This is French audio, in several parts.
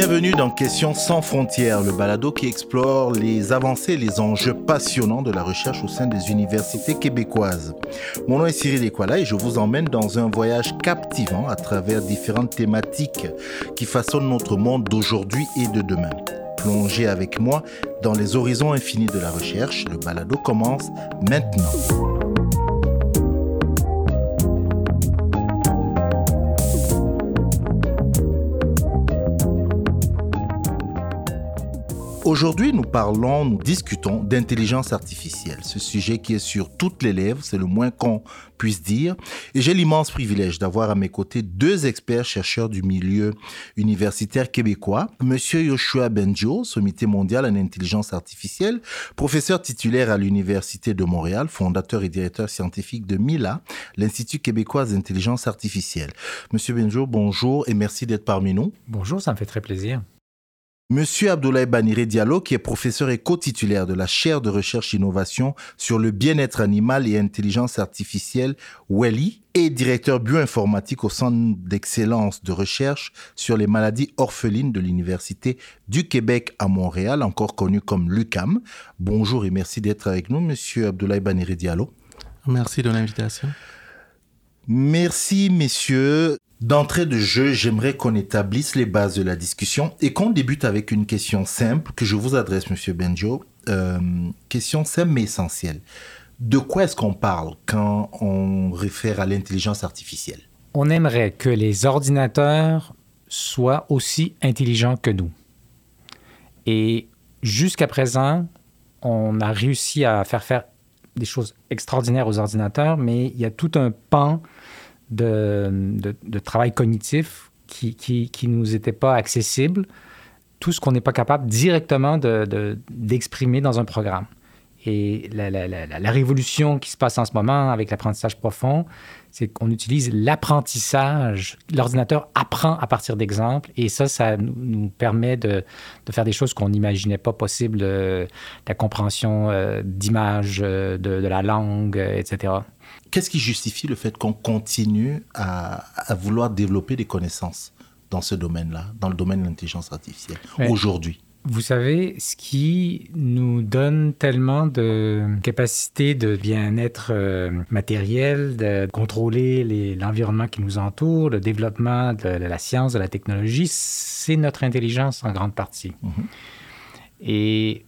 Bienvenue dans Questions sans frontières, le balado qui explore les avancées et les enjeux passionnants de la recherche au sein des universités québécoises. Mon nom est Cyril Equala et je vous emmène dans un voyage captivant à travers différentes thématiques qui façonnent notre monde d'aujourd'hui et de demain. Plongez avec moi dans les horizons infinis de la recherche. Le balado commence maintenant. Aujourd'hui, nous parlons, nous discutons d'intelligence artificielle, ce sujet qui est sur toutes les lèvres, c'est le moins qu'on puisse dire. Et j'ai l'immense privilège d'avoir à mes côtés deux experts chercheurs du milieu universitaire québécois. Monsieur Yoshua Benjo, sommité mondial en intelligence artificielle, professeur titulaire à l'Université de Montréal, fondateur et directeur scientifique de MILA, l'Institut québécois d'intelligence artificielle. Monsieur Benjo, bonjour et merci d'être parmi nous. Bonjour, ça me fait très plaisir. Monsieur Abdoulaye Baniré Diallo, qui est professeur et co-titulaire de la chaire de recherche innovation sur le bien-être animal et intelligence artificielle WELI et directeur bioinformatique au Centre d'excellence de recherche sur les maladies orphelines de l'Université du Québec à Montréal, encore connu comme l'UCAM. Bonjour et merci d'être avec nous, Monsieur Abdoulaye Baniré Diallo. Merci de l'invitation. Merci, messieurs. D'entrée de jeu, j'aimerais qu'on établisse les bases de la discussion et qu'on débute avec une question simple que je vous adresse, Monsieur Benjo. Euh, question simple mais essentielle. De quoi est-ce qu'on parle quand on réfère à l'intelligence artificielle? On aimerait que les ordinateurs soient aussi intelligents que nous. Et jusqu'à présent, on a réussi à faire faire des choses extraordinaires aux ordinateurs, mais il y a tout un pan de, de, travail cognitif qui, qui, qui nous était pas accessible, tout ce qu'on n'est pas capable directement d'exprimer de, dans un programme. Et la, la, la, la, révolution qui se passe en ce moment avec l'apprentissage profond, c'est qu'on utilise l'apprentissage. L'ordinateur apprend à partir d'exemples et ça, ça nous, permet de, de, faire des choses qu'on n'imaginait pas possibles, euh, la compréhension euh, d'images, euh, de, de, la langue, etc. Qu'est-ce qui justifie le fait qu'on continue à, vouloir développer des connaissances dans ce domaine-là, dans le domaine de l'intelligence artificielle, aujourd'hui? Vous savez, ce qui nous donne tellement de capacité de bien-être euh, matériel, de contrôler l'environnement qui nous entoure, le développement de, la science, de la technologie, c'est notre intelligence en grande partie. Mm-hmm. Et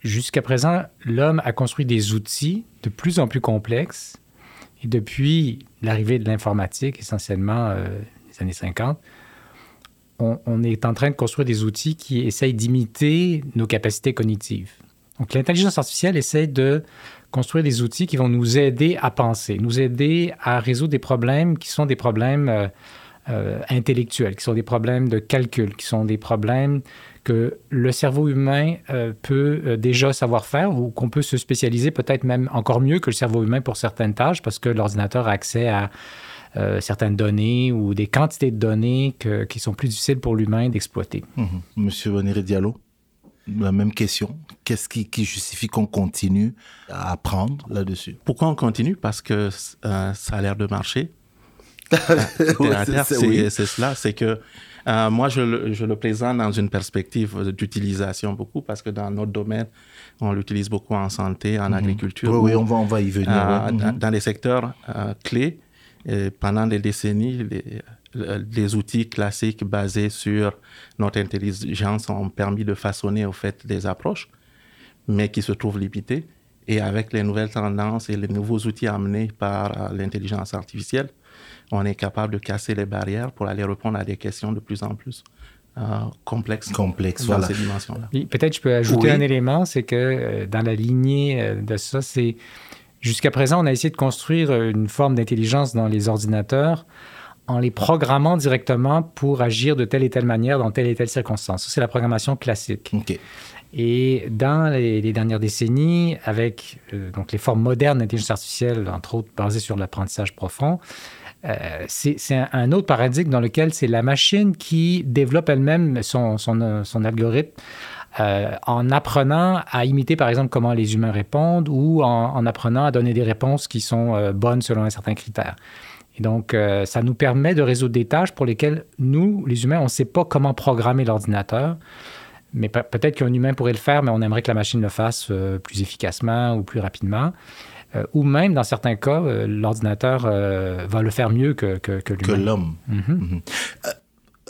jusqu'à présent, l'homme a construit des outils de plus en plus complexes et depuis l'arrivée de l'informatique, essentiellement euh, les années 50, on, est en train de construire des outils qui essayent d'imiter nos capacités cognitives. Donc l'intelligence artificielle essaie de construire des outils qui vont nous aider à penser, nous aider à résoudre des problèmes qui sont des problèmes euh, euh, intellectuels, qui sont des problèmes de calcul, qui sont des problèmes que le cerveau humain euh, peut déjà savoir faire ou qu'on peut se spécialiser peut-être même encore mieux que le cerveau humain pour certaines tâches parce que l'ordinateur a accès à euh, certaines données ou des quantités de données qui sont plus difficiles pour l'humain d'exploiter. Mhm. Monsieur Bonéré Diallo, la même question. Qu'est-ce qui, justifie qu'on continue à apprendre là-dessus? Pourquoi on continue? Parce que ça a l'air de marcher. c'est cela, c'est que euh, moi, je le, présente dans une perspective d'utilisation beaucoup parce que dans notre domaine, on l'utilise beaucoup en santé, en mhm. agriculture. Oui, oui, on va, on va y venir. Euh, mhm. dans, les secteurs euh, clés, pendant des décennies, les, outils classiques basés sur notre intelligence ont permis de façonner au fait des approches, mais qui se trouvent limitées. Et avec les nouvelles tendances et les nouveaux outils amenés par l'intelligence artificielle, on est capable de casser les barrières pour aller répondre à des questions de plus en plus euh, complexes, complexes dans ces dimensions-là. Peut-être je peux ajouter un élément, c'est que euh, dans la lignée euh, de ça, c'est jusqu'à présent, on a essayé de construire une forme d'intelligence dans les ordinateurs en les programmant directement pour agir de telle et telle manière dans telle et telle circonstance. C'est la programmation classique. Et dans les, dernières décennies, avec donc les formes modernes d'intelligence artificielle, entre autres basées sur l'apprentissage profond, euh, c'est un, autre paradigme dans lequel c'est la machine qui développe elle-même son, son, algorithme euh, en apprenant à imiter, par exemple, comment les humains répondent ou en, apprenant à donner des réponses qui sont euh, bonnes selon un certain critère. Et donc, euh, ça nous permet de résoudre des tâches pour lesquelles nous, les humains, on ne sait pas comment programmer l'ordinateur. Mais peut-être qu'un humain pourrait le faire, mais on aimerait que la machine le fasse plus efficacement ou plus rapidement. Euh, ou même, dans certains cas, l'ordinateur va le faire mieux que, que, que l'humain. Que l'homme. Mhm. Mhm.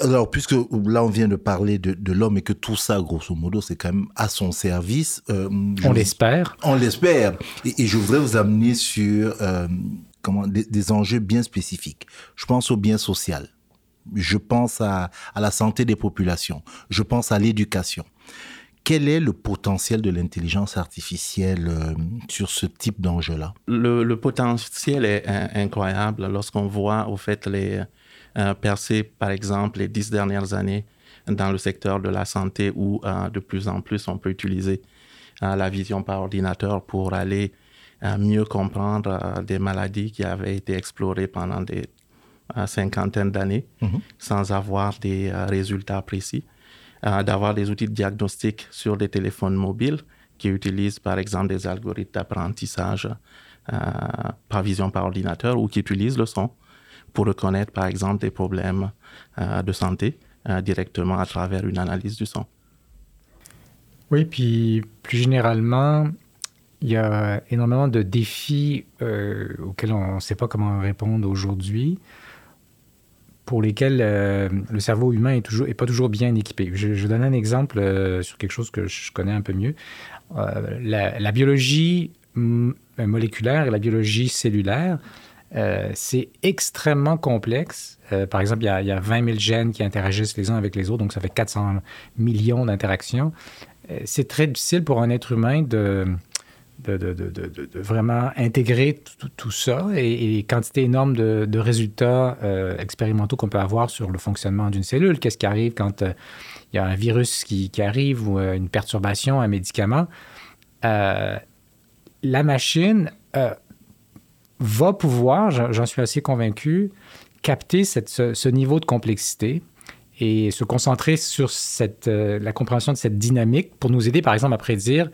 Alors, puisque là, on vient de parler de, de l'homme et que tout ça, grosso modo, c'est quand même à son service. on l'espère. On l'espère. Et, et, je voudrais vous amener sur comment, des, enjeux bien spécifiques. Je pense au bien social. Je pense à, à la santé des populations. Je pense à l'éducation. Quel est le potentiel de l'intelligence artificielle euh, sur ce type d'enjeu-là? Le, le, potentiel est incroyable lorsqu'on voit au fait les euh, percées, par exemple, les dix dernières années dans le secteur de la santé où euh, de plus en plus on peut utiliser la vision par ordinateur pour aller mieux comprendre euh, des maladies qui avaient été explorées pendant des euh, cinquantaines d'années mhm. sans avoir des euh, résultats précis, d'avoir des outils de diagnostic sur des téléphones mobiles qui utilisent par exemple des algorithmes d'apprentissage par vision par ordinateur ou qui utilisent le son pour reconnaître par exemple des problèmes de santé directement à travers une analyse du son. Oui, puis plus généralement, il y a énormément de défis euh, auxquels on ne sait pas comment répondre aujourd'hui, pour lesquels euh, le cerveau humain est, toujours, est pas toujours bien équipé. Je, je donne un exemple euh, sur quelque chose que je connais un peu mieux. La, biologie moléculaire et la biologie cellulaire, c'est extrêmement complexe. par exemple, il y, a, il y, a, 20 000 gènes qui interagissent les uns avec les autres, donc ça fait 400 millions d'interactions. c'est très difficile pour un être humain de vraiment intégrer tout, ça et, les quantités énormes de, résultats euh, expérimentaux qu'on peut avoir sur le fonctionnement d'une cellule. Qu'est-ce qui arrive quand euh, il y a un virus qui, arrive ou euh, une perturbation, un médicament? la machine va pouvoir, j'en suis assez convaincu, capter ce, niveau de complexité et se concentrer sur cette, la compréhension de cette dynamique pour nous aider, par exemple, à prédire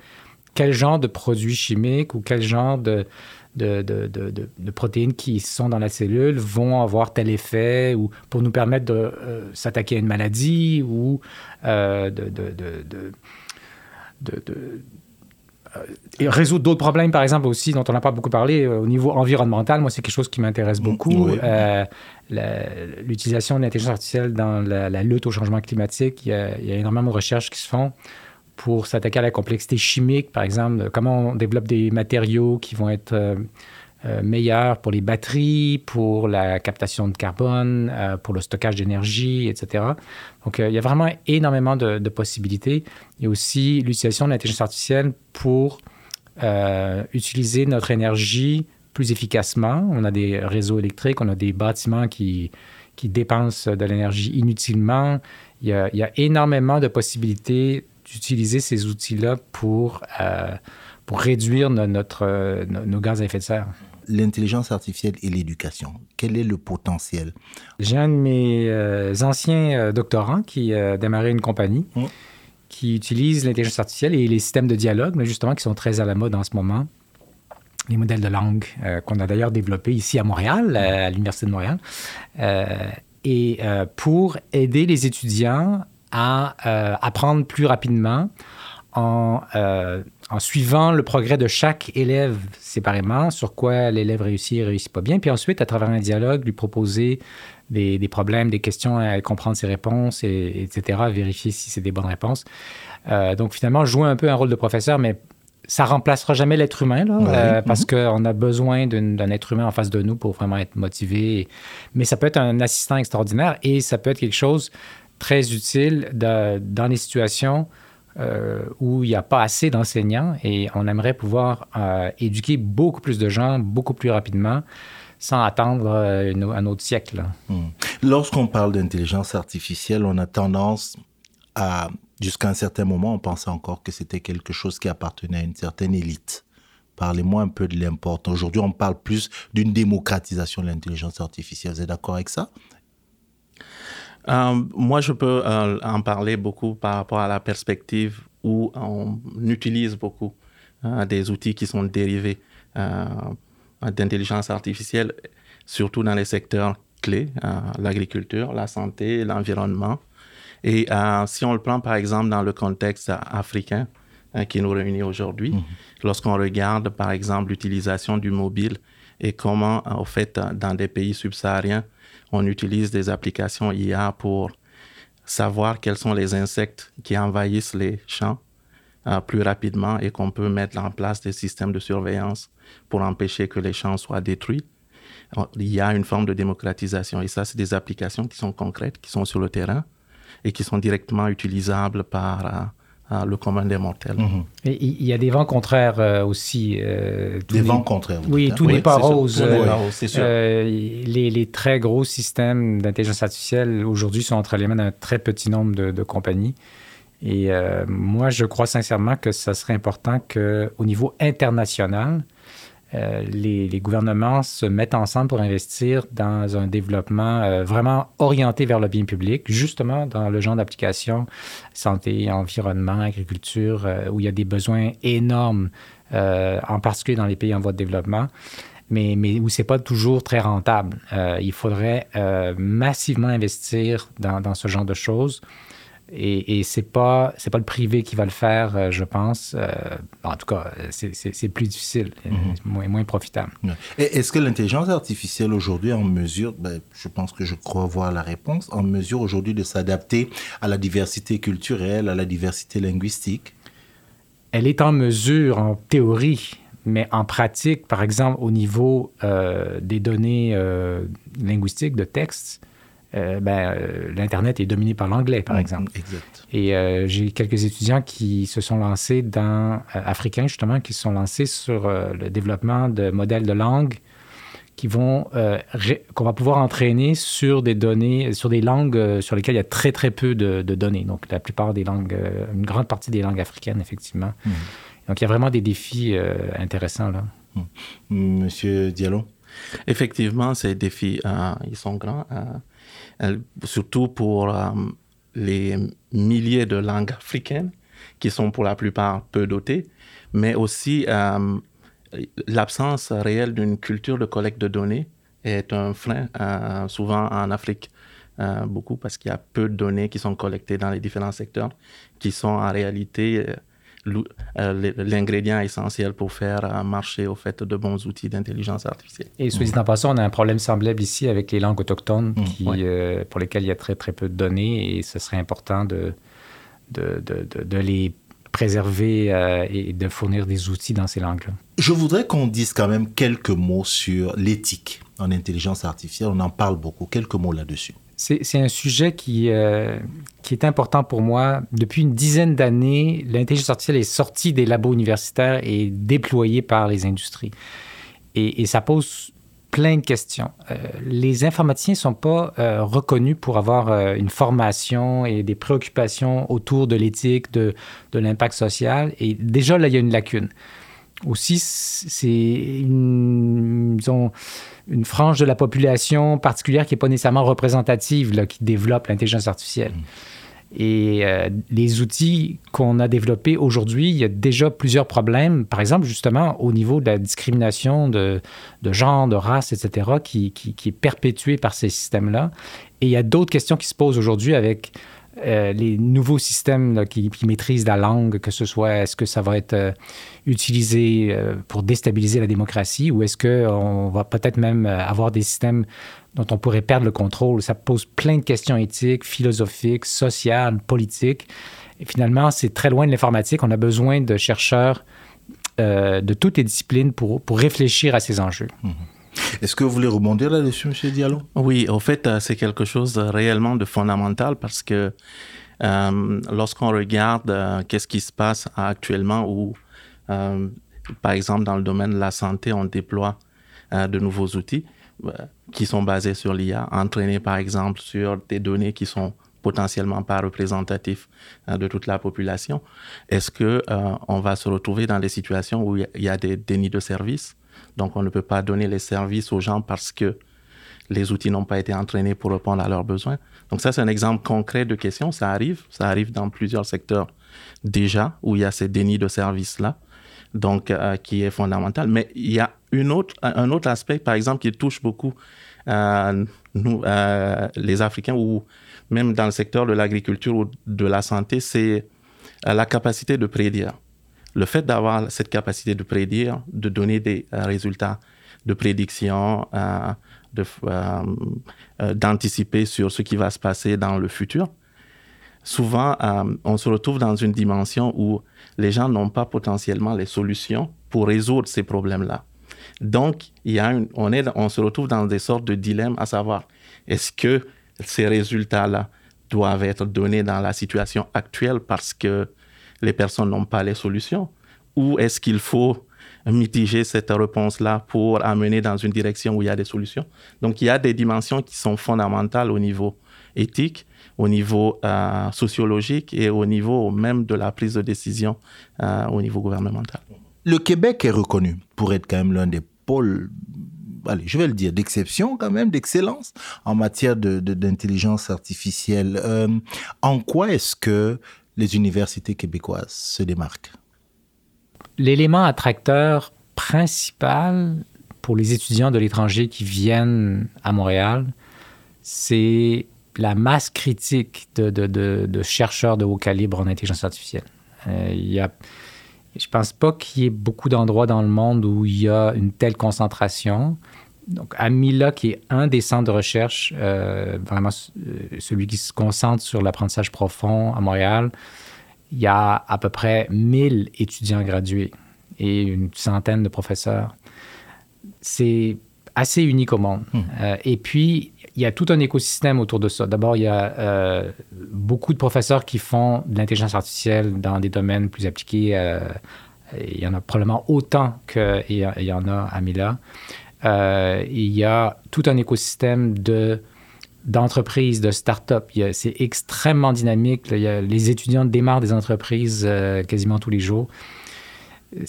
quel genre de produits chimiques ou quel genre de, de, de, de, protéines qui sont dans la cellule vont avoir tel effet ou pour nous permettre de euh, s'attaquer à une maladie ou euh, de, résoudre d'autres problèmes, par exemple, aussi, dont on n'a pas beaucoup parlé euh, au niveau environnemental. Moi, c'est quelque chose qui m'intéresse beaucoup. L'utilisation de l'intelligence artificielle dans la, lutte au changement climatique, il y, a, il y, a, énormément de recherches qui se font pour s'attaquer à la complexité chimique, par exemple, comment on développe des matériaux qui vont être euh, euh, meilleurs pour les batteries, pour la captation de carbone, euh, pour le stockage d'énergie, etc. Donc, il y a vraiment énormément de, possibilités. Il y a aussi l'utilisation de l'intelligence artificielle pour utiliser notre énergie plus efficacement. On a des réseaux électriques, on a des bâtiments qui, qui dépensent de l'énergie inutilement. Il y, a, il y a énormément de possibilités d'utiliser ces outils-là pour, euh, pour réduire notre, nos gaz à effet de serre. L'intelligence artificielle et l'éducation, quel est le potentiel? J'ai un de mes euh, anciens euh, doctorants qui a démarré une compagnie mmh. qui utilise l'intelligence artificielle et les systèmes de dialogue, mais justement qui sont très à la mode en ce moment. Les modèles de langue qu'on a d'ailleurs développés ici à Montréal, à l'Université de Montréal, et pour aider les étudiants à euh, apprendre plus rapidement en, euh, en, suivant le progrès de chaque élève séparément, sur quoi l'élève réussit et réussit pas bien, puis ensuite, à travers un dialogue, lui proposer des, des problèmes, des questions, à comprendre ses réponses, et, etc., vérifier si c'est des bonnes réponses. Euh, donc, finalement, jouer un peu un rôle de professeur, mais ça remplacera jamais l'être humain, là, parce mhm. qu'on a besoin d'un être humain en face de nous pour vraiment être motivé. Mais ça peut être un assistant extraordinaire et ça peut être quelque chose très utile dans les situations euh, où il n'y a pas assez d'enseignants et on aimerait pouvoir euh, éduquer beaucoup plus de gens beaucoup plus rapidement sans attendre euh, un autre siècle. Hmm. Lorsqu'on parle d'intelligence artificielle, on a tendance à, jusqu'à un certain moment, on pensait encore que c'était quelque chose qui appartenait à une certaine élite. Parlez-moi un peu de l'importance. Aujourd'hui, on parle plus d'une démocratisation de l'intelligence artificielle. Vous êtes d'accord avec ça? Euh, moi, je peux euh, en parler beaucoup par rapport à la perspective où on utilise beaucoup euh, des outils qui sont dérivés d'intelligence artificielle surtout dans les secteurs clés, l'agriculture, la santé, l'environnement. Et si on le prend par exemple dans le contexte africain qui nous réunit aujourd'hui, mhm. lorsqu'on regarde par exemple l'utilisation du mobile et comment, au fait, dans des pays subsahariens, on utilise des applications IA pour savoir quels sont les insectes qui envahissent les champs euh, plus rapidement et qu'on peut mettre en place des systèmes de surveillance pour empêcher que les champs soient détruits. Il y a une forme de démocratisation et ça, c'est des applications qui sont concrètes, qui sont sur le terrain et qui sont directement utilisables par euh, le commun des mortels. Mhm. Et il y a des vents contraires euh, aussi. Euh, des vents contraires. Oui, tout n'est pas rose. Euh, les, les, très gros systèmes d'intelligence artificielle aujourd'hui sont entre les mains d'un très petit nombre de, de compagnies. Et moi, je crois sincèrement que ça serait important qu'au niveau international, euh, les, gouvernements se mettent ensemble pour investir dans un développement euh, vraiment orienté vers le bien public, justement dans le genre d'application santé, environnement, agriculture, euh, où il y a des besoins énormes, en particulier dans les pays en voie de développement. Mais, où c'est pas toujours très rentable. il faudrait massivement investir dans, ce genre de choses et, et c'est pas c'est pas le privé qui va le faire, euh, je pense. Euh, en tout cas, c'est plus difficile, euh, mhm. moins, moins profitable. Est-ce que l'intelligence artificielle aujourd'hui est en mesure, ben, je pense que je crois voir la réponse, en mesure aujourd'hui de s'adapter à la diversité culturelle, à la diversité linguistique? Elle est en mesure, en théorie, mais en pratique, par exemple, au niveau des données linguistiques de texte, euh, ben, euh, l'Internet est dominé par l'anglais, par mm, exemple. Exact. Et euh, j'ai quelques étudiants qui se sont lancés dans, africains justement, qui se sont lancés sur le développement de modèles de langue qui vont, qu'on va pouvoir entraîner sur des données, sur des langues sur lesquelles il y a très, très peu de, données. Donc, la plupart des langues, une grande partie des langues africaines, effectivement. Mm. Donc, il y a vraiment des défis intéressants là. Mm. Monsieur Diallo? Effectivement, ces défis, ils sont grands surtout pour euh, les milliers de langues africaines qui sont pour la plupart peu dotées, mais aussi euh, l'absence réelle d'une culture de collecte de données est un frein euh, souvent en Afrique. beaucoup parce qu'il y a peu de données qui sont collectées dans les différents secteurs qui sont en réalité euh, l'ingrédient essentiel pour faire euh, marcher au fait de bons outils d'intelligence artificielle. Et soit dit en passant, on a un problème semblable ici avec les langues autochtones mm. qui, euh, pour lesquelles il y a très très peu de données et ce serait important de, de, de, de les préserver et de fournir des outils dans ces langues-là. Je voudrais qu'on dise quand même quelques mots sur l'éthique en intelligence artificielle. On en parle beaucoup. Quelques mots là-dessus. C'est un sujet qui, euh, qui est important pour moi. Depuis une dizaine d'années, l'intelligence artificielle est sortie des labos universitaires et déployée par les industries. Et, ça pose plein de questions. Euh, les informaticiens ne sont pas euh, reconnus pour avoir une formation et des préoccupations autour de l'éthique, de l'impact social. Et déjà, là, il y a une lacune. Aussi, c'est une, disons, une frange de la population particulière qui n'est pas nécessairement représentative, là, qui développe l'intelligence artificielle. Mm. Et euh, les outils qu'on a développés aujourd'hui, il y a déjà plusieurs problèmes, par exemple justement au niveau de la discrimination de, de genre, de race, etc., qui, qui, qui est perpétuée par ces systèmes-là. Et il y a d'autres questions qui se posent aujourd'hui avec euh, les nouveaux systèmes qui, maîtrisent la langue, que ce soit est-ce que ça va être euh, utilisé euh, pour déstabiliser la démocratie ou est-ce qu'on va peut-être même avoir des systèmes dont on pourrait perdre le contrôle? Ça pose plein de questions éthiques, philosophiques, sociales, politiques. Et finalement, c'est très loin de l'informatique. On a besoin de chercheurs de toutes les disciplines pour, pour réfléchir à ces enjeux. Mmh. Est-ce que vous voulez rebondir là-dessus, M. Diallo? Oui, en fait, euh, c'est quelque chose réellement de fondamental parce que euh, lorsqu'on regarde euh, qu'est-ce qui se passe actuellement ou, par exemple, dans le domaine de la santé, on déploie de nouveaux outils qui sont basés sur l'IA, entraînés par exemple sur des données qui sont potentiellement pas représentatifs de toute la population. Est-ce que on va se retrouver dans des situations où il y a des dénis de services donc, on ne peut pas donner les services aux gens parce que les outils n'ont pas été entraînés pour répondre à leurs besoins. Donc, ça, c'est un exemple concret de question. Ça arrive. Ça arrive dans plusieurs secteurs déjà où il y a ces dénis de services-là. donc qui est fondamental. Mais il y a une autre, un autre aspect, par exemple, qui touche beaucoup nous, les Africains ou même dans le secteur de l'agriculture ou de la santé, c'est la capacité de prédire. Le fait d'avoir cette capacité de prédire, de donner des résultats de prédiction, d'anticiper sur ce qui va se passer dans le futur, souvent, euh, on se retrouve dans une dimension où les gens n'ont pas potentiellement les solutions pour résoudre ces problèmes-là. Donc, il y a on, est, on se retrouve dans des sortes de dilemmes à savoir, est-ce que ces résultats-là doivent être donnés dans la situation actuelle parce que les personnes n'ont pas les solutions ou est-ce qu'il faut mitiger cette réponse-là pour amener dans une direction où il y a des solutions? Donc, il y a des dimensions qui sont fondamentales au niveau éthique au niveau euh, sociologique et au niveau même de la prise de décision euh, au niveau gouvernemental. Le Québec est reconnu pour être quand même l'un des pôles, allez, je vais le dire, d'exception quand même, d'excellence en matière d'intelligence de, artificielle. Euh, en quoi est-ce que les universités québécoises se démarquent L'élément attracteur principal pour les étudiants de l'étranger qui viennent à Montréal, c'est la masse critique de, chercheurs de haut calibre en intelligence artificielle. Euh, je ne pense pas qu'il y ait beaucoup d'endroits dans le monde où il y a une telle concentration. Donc, Amila, qui est un des centres de recherche, euh, vraiment euh, celui qui se concentre sur l'apprentissage profond à Montréal, il y a à peu près 1000 étudiants gradués et une centaine de professeurs. C'est assez unique au monde. Hmm. et puis, il y a tout un écosystème autour de ça. D'abord, il y a euh, beaucoup de professeurs qui font de l'intelligence artificielle dans des domaines plus appliqués. Euh, il y en a probablement autant qu'il y, y, en a à Mila. Euh, il y a tout un écosystème de d'entreprises, de start-up. C'est extrêmement dynamique. les étudiants démarrent des entreprises quasiment tous les jours.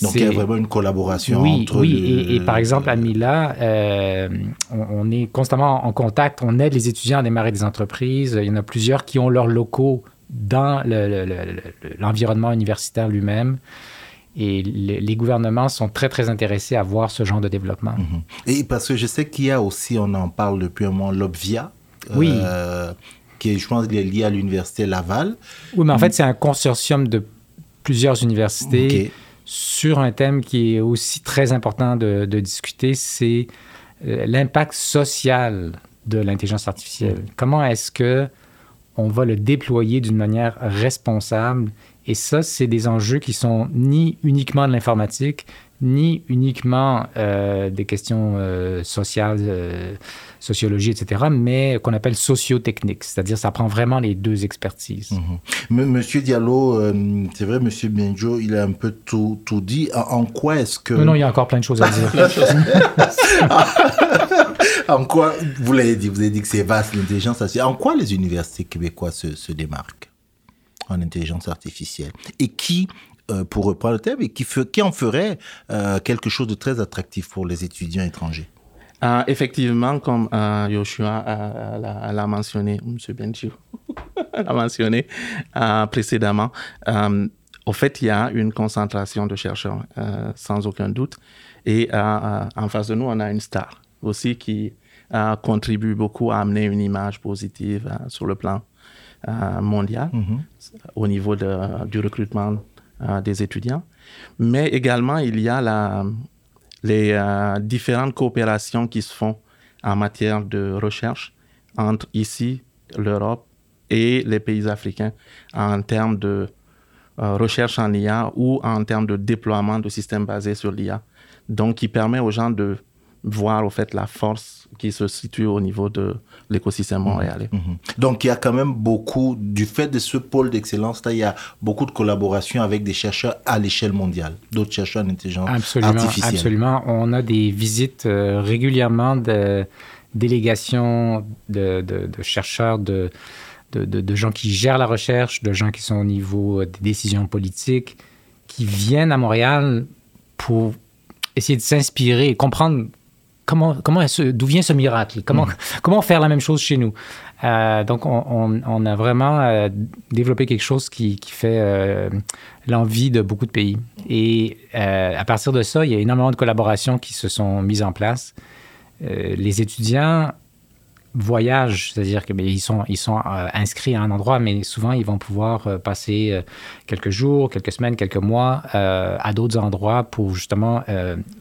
Donc il y a vraiment une collaboration oui, entre. Oui, et, par exemple à Mila, euh, on, est constamment en contact, on aide les étudiants à démarrer des entreprises. Il y en a plusieurs qui ont leurs locaux dans l'environnement universitaire lui-même. Et les, gouvernements sont très, très intéressés à voir ce genre de développement. Mhm. Et parce que je sais qu'il y a aussi, on en parle depuis un moment, l'Obvia. Oui. Euh, qui est, je pense, lié à l'Université Laval. Oui, mais en fait, c'est un consortium de plusieurs universités sur un thème qui est aussi très important de, discuter, c'est euh, l'impact social de l'intelligence artificielle. Comment est-ce que on va le déployer d'une manière responsable Et ça, c'est des enjeux qui sont ni uniquement de l'informatique, ni uniquement euh, des questions euh, sociales, euh, sociologie, etc., mais qu'on appelle sociotechnique, c'est-à-dire ça prend vraiment les deux expertises. Mhm. Monsieur Diallo, c'est vrai, Monsieur Benjo, il a un peu tout, tout dit. En, quoi est-ce que... Non, non, il y a encore plein de choses à dire. en quoi, vous l'avez dit, vous avez dit que c'est vaste l'intelligence artificielle. En quoi les universités québécoises se, se démarquent? En intelligence artificielle Et qui euh, pour reprendre le thème, et qui, en ferait euh, quelque chose de très attractif pour les étudiants étrangers euh, Effectivement, comme Yoshua l'a mentionné, M. Benchio l'a mentionné précédemment, au fait, il y a une concentration de chercheurs, sans aucun doute. Et en face de nous, on a une star aussi qui contribue beaucoup à amener une image positive sur le plan mondial mm-hmm. au niveau de, du recrutement euh, des étudiants. Mais également, il y a la, les euh, différentes coopérations qui se font en matière de recherche entre ici, l'Europe et les pays africains en termes de euh, recherche en IA ou en termes de déploiement de systèmes basés sur l'IA. Donc, qui permet aux gens de voir au fait la force qui se situe au niveau de l'écosystème mhm. montréalais. Mhm. Donc il y a quand même beaucoup, du fait de ce pôle d'excellence, il y a beaucoup de collaboration avec des chercheurs à l'échelle mondiale, d'autres chercheurs en intelligence artificielle. Absolument, on a des visites euh, régulièrement de délégations de, de, de chercheurs, de, de, gens qui gèrent la recherche, de gens qui sont au niveau des décisions politiques, qui viennent à Montréal pour essayer de s'inspirer, comprendre comment, comment d'où vient ce miracle? Comment, mm. comment faire la même chose chez nous? Euh, donc, on, a vraiment euh, développé quelque chose qui, fait euh, l'envie de beaucoup de pays. Et à partir de ça, il y a énormément de collaborations qui se sont mises en place. les étudiants voyagent, c'est-à-dire qu'ils ben, sont, ils sont euh, inscrits à un endroit, mais souvent ils vont pouvoir euh, passer euh, quelques jours, quelques semaines, quelques mois à d'autres endroits pour justement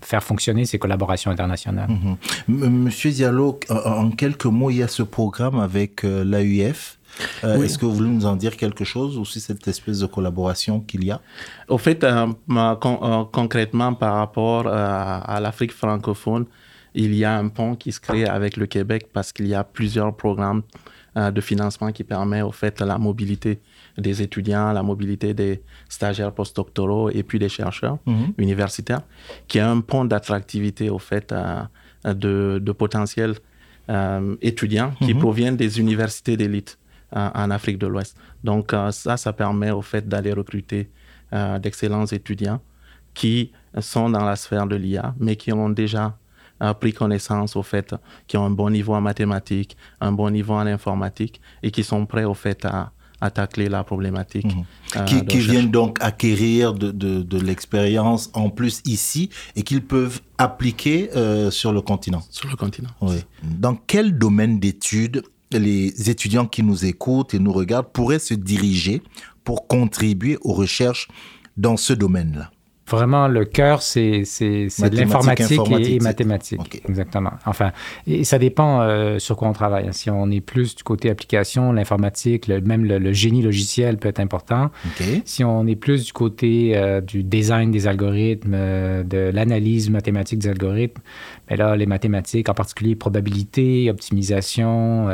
faire fonctionner ces collaborations internationales. Mhm. Monsieur Diallo, en quelques mots, il y a ce programme avec l'AUF. Est-ce que vous voulez nous en dire quelque chose aussi cette espèce de collaboration qu'il y a? Au fait, concrètement par rapport à l'Afrique francophone, il y a un pont qui se crée avec le Québec parce qu'il y a plusieurs programmes euh, de financement qui permettent au fait la mobilité des étudiants, la mobilité des stagiaires postdoctoraux et puis des chercheurs mhm. universitaires, qui est un pont d'attractivité au fait euh, de, potentiels euh, étudiants qui mhm. proviennent des universités d'élite en Afrique de l'Ouest. Donc ça, ça permet au fait d'aller recruter d'excellents étudiants qui sont dans la sphère de l'IA, mais qui ont déjà pris connaissance au fait, qui ont un bon niveau en mathématiques, un bon niveau en informatique et qui sont prêts au fait à, à tacler la problématique. Mhm. Euh, qui, viennent donc acquérir de, de, l'expérience en plus ici et qu'ils peuvent appliquer euh, sur le continent. Sur le continent. Oui. Dans quel domaine d'études les étudiants qui nous écoutent et nous regardent pourraient se diriger pour contribuer aux recherches dans ce domaine-là? Vraiment, le cœur, c'est de l'informatique et, mathématiques. Exactement. Enfin, et ça dépend euh, sur quoi on travaille. Si on est plus du côté application, l'informatique, même le, génie logiciel peut être important. Si on est plus du côté euh, du design des algorithmes, euh, de l'analyse mathématique des algorithmes, mais ben là, les mathématiques, en particulier probabilité, optimisation,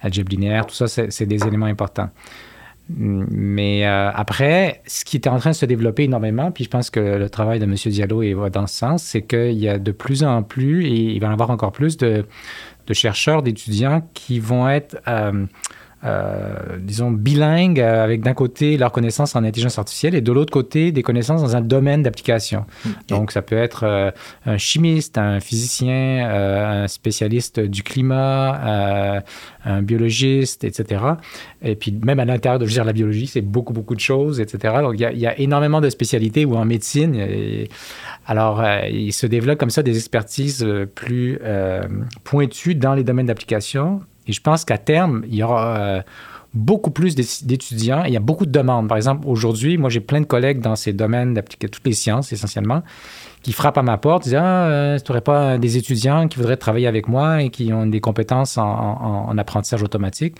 algèbre linéaire, tout ça, c'est des éléments importants. Mais euh, après, ce qui était en train de se développer énormément, puis je pense que le travail de M. Diallo est dans ce sens, c'est qu'il y a de plus en plus, et il va y avoir encore plus, de, chercheurs, d'étudiants qui vont être euh, euh, disons, bilingues, euh, avec d'un côté leur connaissance en intelligence artificielle et de l'autre côté des connaissances dans un domaine d'application. Donc, ça peut être euh, un chimiste, un physicien, un spécialiste du climat, un biologiste, etc. Et puis, même à l'intérieur de je dire, la biologie, c'est beaucoup, beaucoup de choses, etc. Donc, il y, a, énormément de spécialités ou en médecine. alors, il se développe comme ça des expertises plus pointues dans les domaines d'application et je pense qu'à terme, il y aura euh, beaucoup plus d'étudiants il y a beaucoup de demandes. Par exemple, aujourd'hui, moi, j'ai plein de collègues dans ces domaines d'appliquer toutes les sciences essentiellement qui frappent à ma porte, disent Ah, euh, tu n'aurais pas des étudiants qui voudraient travailler avec moi et qui ont des compétences en, apprentissage automatique?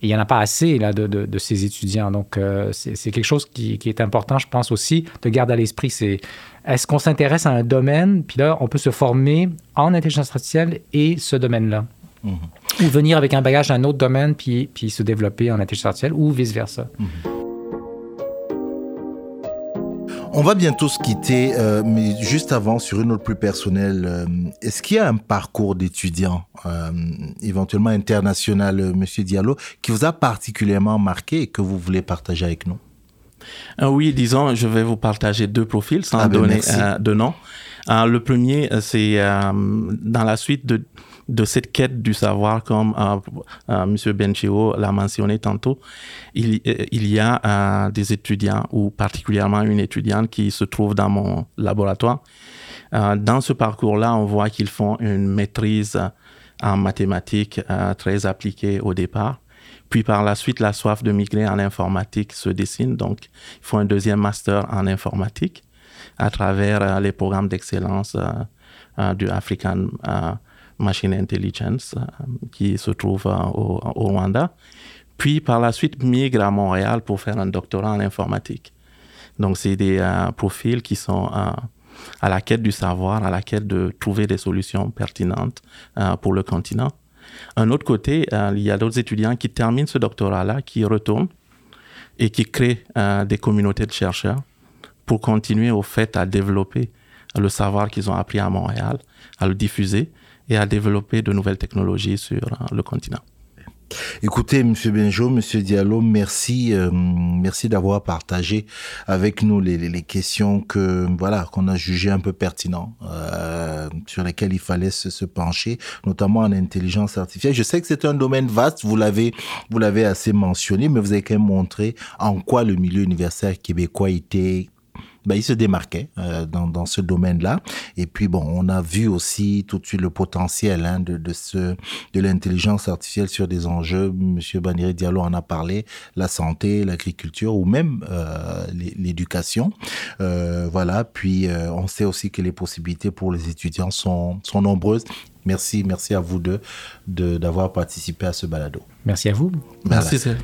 Et il n'y en a pas assez là, de, ces étudiants. Donc, euh, c'est quelque chose qui, est important, je pense aussi, de garder à l'esprit. Est-ce qu'on s'intéresse à un domaine, puis là, on peut se former en intelligence artificielle et ce domaine-là. Ou venir avec un bagage d'un autre domaine puis, puis se développer en intelligence artificielle ou vice-versa. On va bientôt se quitter, euh, mais juste avant, sur une note plus personnelle, euh, est-ce qu'il y a un parcours d'étudiant, euh, éventuellement international, Monsieur Diallo, qui vous a particulièrement marqué et que vous voulez partager avec nous? Oui, disons, je vais vous partager deux profils sans ah ben, donner de nom. le premier, c'est dans la suite de de cette quête du savoir, comme euh, euh, M. Benchio l'a mentionné tantôt, il, euh, il y a des étudiants, ou particulièrement une étudiante qui se trouve dans mon laboratoire. dans ce parcours-là, on voit qu'ils font une maîtrise en mathématiques très appliquée au départ. Puis par la suite, la soif de migrer en informatique se dessine. Donc, ils font un deuxième master en informatique à travers les programmes d'excellence du African Machine Intelligence, euh, qui se trouve euh, au, Rwanda. Puis par la suite, migre à Montréal pour faire un doctorat en informatique. Donc, c'est des euh, profils qui sont à la quête du savoir, à la quête de trouver des solutions pertinentes pour le continent. Un autre côté, il y a d'autres étudiants qui terminent ce doctorat-là, qui retournent et qui créent des communautés de chercheurs pour continuer au fait à développer le savoir qu'ils ont appris à Montréal, à le diffuser et à développer de nouvelles technologies sur euh, le continent. Écoutez, Monsieur Benjo, Monsieur Diallo, merci, euh, merci d'avoir partagé avec nous les, questions que voilà qu'on a jugées un peu pertinentes, euh, sur lesquelles il fallait se, se, pencher, notamment en intelligence artificielle. Je sais que c'est un domaine vaste, vous l'avez vous l'avez assez mentionné, mais vous avez quand même montré en quoi le milieu universitaire québécois était ben, il se démarquait euh, dans, dans, ce domaine-là. Et puis, bon, on a vu aussi tout de suite le potentiel hein, de, de, ce, de l'intelligence artificielle sur des enjeux. Monsieur Baniré Diallo en a parlé, la santé, l'agriculture ou même euh, l'éducation. Euh, voilà, puis euh, on sait aussi que les possibilités pour les étudiants sont, sont nombreuses. Merci, merci à vous deux d'avoir participé à ce balado. Merci à vous. Merci. Voilà.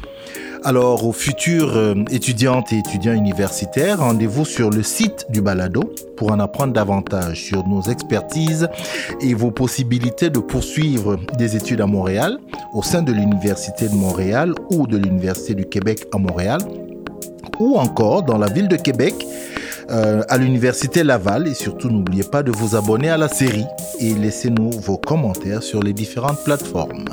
Alors, aux futurs euh, étudiantes et étudiants universitaires, rendez-vous sur le site du balado pour en apprendre davantage sur nos expertises et vos possibilités de poursuivre des études à Montréal, au sein de l'Université de Montréal ou de l'Université du Québec à Montréal, ou encore dans la ville de Québec euh, à l'Université Laval. Et surtout, n'oubliez pas de vous abonner à la série et laissez-nous vos commentaires sur les différentes plateformes.